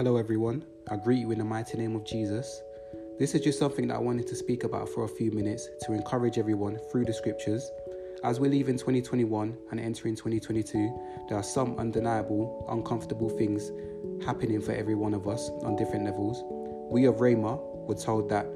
Hello, everyone. I greet you in the mighty name of Jesus. This is just something that I wanted to speak about for a few minutes to encourage everyone through the scriptures. As we leave in 2021 and entering 2022, there are some undeniable, uncomfortable things happening for every one of us on different levels. We of Rhema were told that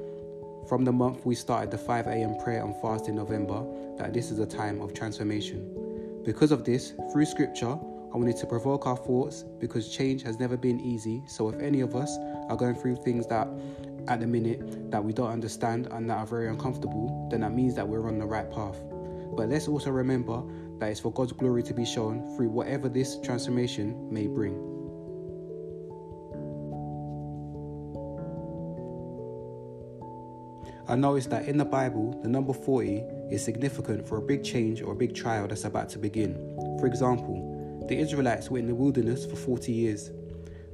from the month we started the 5 a.m. prayer and fast in November, that this is a time of transformation. Because of this, through scripture, I wanted to provoke our thoughts because change has never been easy. So, if any of us are going through things that at the minute that we don't understand and that are very uncomfortable, then that means that we're on the right path. But let's also remember that it's for God's glory to be shown through whatever this transformation may bring. I noticed that in the Bible, the number 40 is significant for a big change or a big trial that's about to begin. For example, the Israelites were in the wilderness for 40 years.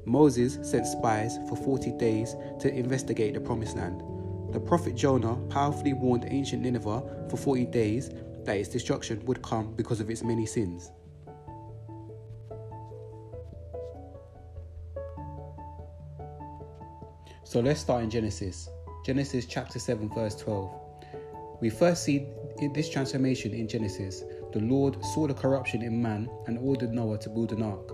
Moses sent spies for 40 days to investigate the promised land. The prophet Jonah powerfully warned ancient Nineveh for 40 days that its destruction would come because of its many sins. So let's start in Genesis. Genesis chapter 7, verse 12. We first see this transformation in Genesis the Lord saw the corruption in man and ordered Noah to build an ark.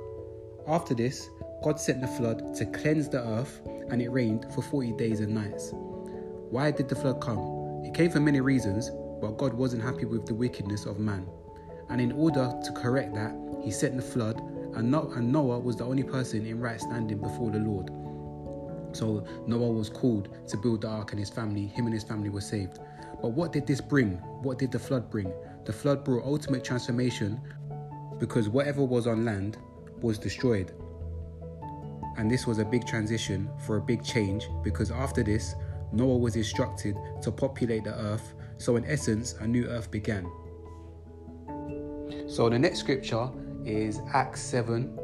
After this, God sent the flood to cleanse the earth, and it rained for 40 days and nights. Why did the flood come? It came for many reasons, but God wasn't happy with the wickedness of man. And in order to correct that, he sent the flood, and Noah was the only person in right standing before the Lord. So Noah was called to build the ark, and his family, him and his family, were saved. But what did this bring? What did the flood bring? The flood brought ultimate transformation because whatever was on land was destroyed. And this was a big transition for a big change because after this, Noah was instructed to populate the earth. So, in essence, a new earth began. So, the next scripture is Acts 7,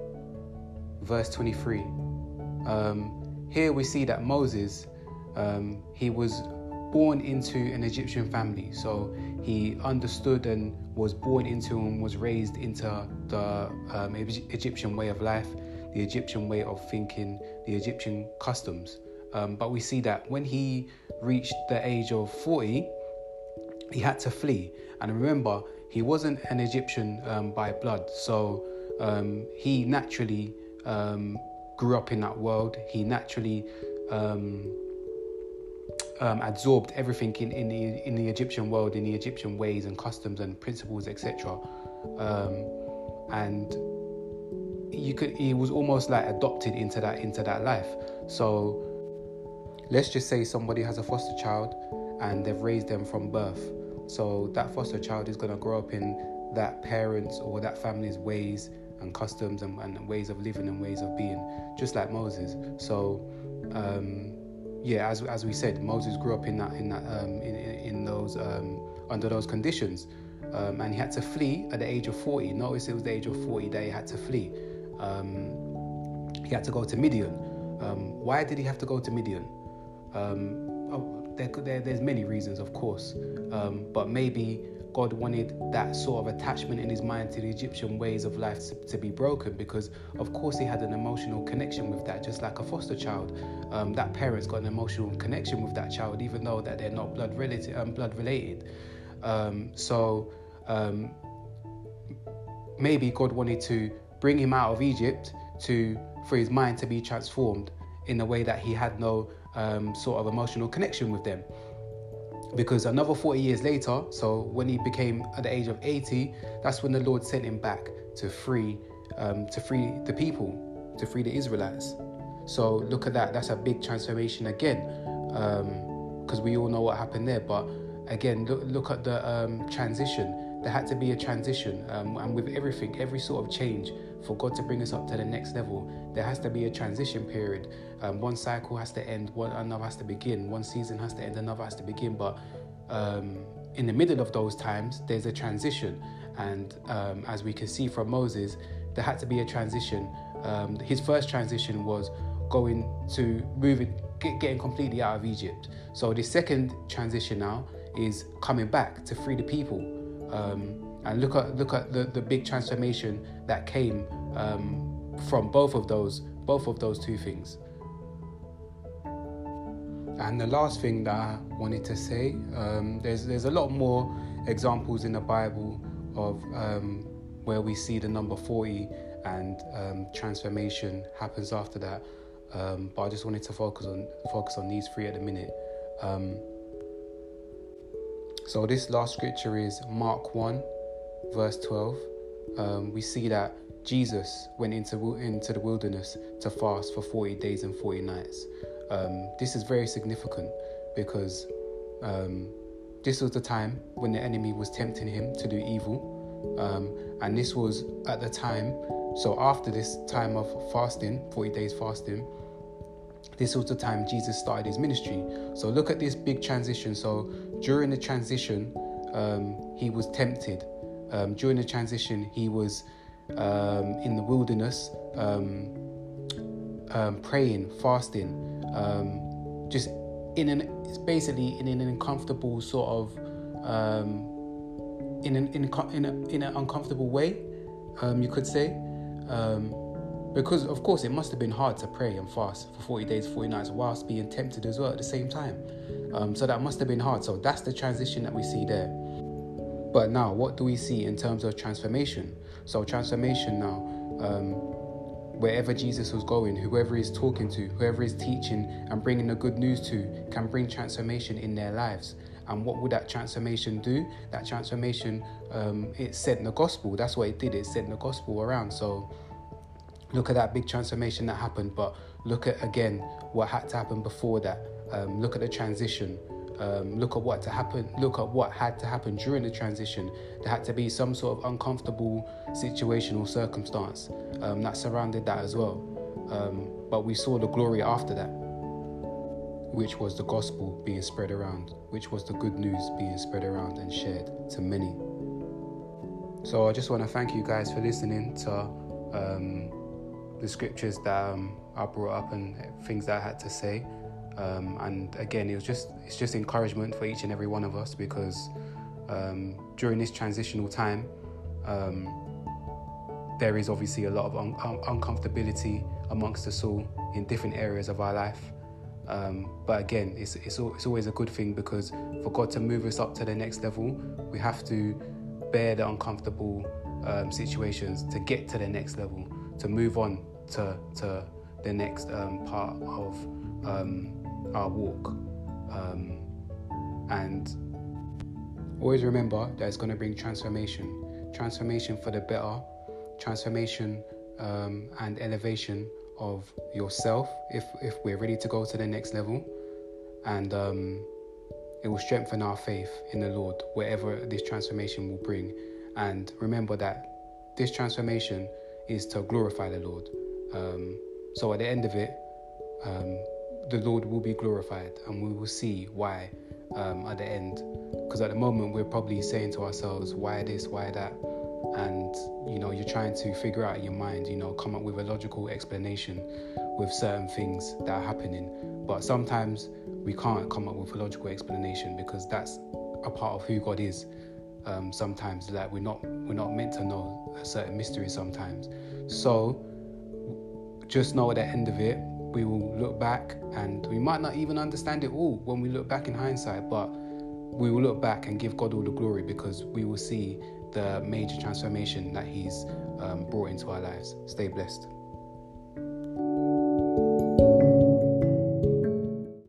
verse 23. Um, here we see that Moses, um, he was born into an Egyptian family, so he understood and was born into and was raised into the um, Egyptian way of life, the Egyptian way of thinking, the Egyptian customs. Um, but we see that when he reached the age of 40, he had to flee. And remember, he wasn't an Egyptian um, by blood, so um, he naturally um, grew up in that world. He naturally um, absorbed everything in, in the in the Egyptian world, in the Egyptian ways and customs and principles, etc. Um, and you could he was almost like adopted into that into that life. So let's just say somebody has a foster child and they've raised them from birth. So that foster child is going to grow up in that parents or that family's ways and customs and, and ways of living and ways of being, just like Moses. So um, yeah, as, as we said, Moses grew up in that in that um, in, in those um, under those conditions, um, and he had to flee at the age of forty. Notice it was the age of forty that he had to flee. Um, he had to go to Midian. Um, why did he have to go to Midian? Um, oh, there, there, there's many reasons, of course, but maybe God wanted that sort of attachment in his mind to the Egyptian ways of life to, be broken because, of course, he had an emotional connection with that, just like a foster child. Um, that parent's got an emotional connection with that child, even though that they're not blood related. Um, blood related. Um, so um, maybe God wanted to bring him out of Egypt to for his mind to be transformed in a way that he had no um, sort of emotional connection with them because another 40 years later, so when he became at the age of 80, that's when the Lord sent him back to free, um, to free the people, to free the Israelites. So look at that. That's a big transformation again, because um, we all know what happened there. But again, look, look at the um, transition. There had to be a transition, um, and with everything, every sort of change, for God to bring us up to the next level, there has to be a transition period. Um, one cycle has to end, one another has to begin. One season has to end, another has to begin. But um, in the middle of those times, there's a transition, and um, as we can see from Moses, there had to be a transition. Um, his first transition was going to moving, get, getting completely out of Egypt. So the second transition now is coming back to free the people. Um, and look at look at the, the big transformation that came um, from both of those both of those two things. and the last thing that I wanted to say, um, there's there's a lot more examples in the Bible of um, where we see the number 40 and um, transformation happens after that. Um, but I just wanted to focus on focus on these three at the minute. Um, so this last scripture is Mark 1, verse 12. Um, we see that Jesus went into into the wilderness to fast for 40 days and 40 nights. Um, this is very significant because um, this was the time when the enemy was tempting him to do evil, um, and this was at the time. So after this time of fasting, 40 days fasting, this was the time Jesus started his ministry. So look at this big transition. So during the transition, um, he was tempted. Um, during the transition, he was um, in the wilderness, um, um, praying, fasting, um, just in an basically in an uncomfortable sort of in an in, in, a, in an uncomfortable way, you could say. Because of course it must have been hard to pray and fast for 40 days 40 nights whilst being tempted as well at the same time. Um, so that must have been hard. So that's the transition that we see there but now what do we see in terms of transformation? So transformation now um, wherever jesus was going whoever he's talking to whoever he's teaching and bringing the good news to can bring transformation in their lives. And what would that transformation do? That transformation um, it sent the gospel. That's what it did. It sent the gospel around. So look at that big transformation that happened, but look at again what had to happen before that. Um, look at the transition. Um, look at what to happen. Look at what had to happen during the transition. There had to be some sort of uncomfortable situation or circumstance um, that surrounded that as well. Um, but we saw the glory after that, which was the gospel being spread around, which was the good news being spread around and shared to many. So I just want to thank you guys for listening to um, the scriptures that um, I brought up and things that I had to say. Um, and again, it was just it's just encouragement for each and every one of us because um, during this transitional time, um, there is obviously a lot of un- un- uncomfortability amongst us all in different areas of our life. Um, but again, it's, it's, it's always a good thing because for God to move us up to the next level, we have to bear the uncomfortable um, situations to get to the next level, to move on to to the next um, part of um, our walk. Um, and always remember that it's going to bring transformation, transformation for the better, transformation um, and elevation of yourself if if we're ready to go to the next level, and um, it will strengthen our faith in the Lord, whatever this transformation will bring. And remember that this transformation is to glorify the Lord. Um, so at the end of it, um, the Lord will be glorified, and we will see why um, at the end. Because at the moment, we're probably saying to ourselves, "Why this? Why that?" And you know, you're trying to figure out in your mind, you know, come up with a logical explanation with certain things that are happening. But sometimes we can't come up with a logical explanation because that's a part of who God is. Um, sometimes that we're not we're not meant to know a certain mystery sometimes. So just know at the end of it, we will look back and we might not even understand it all when we look back in hindsight, but we will look back and give God all the glory because we will see the major transformation that He's um, brought into our lives. Stay blessed.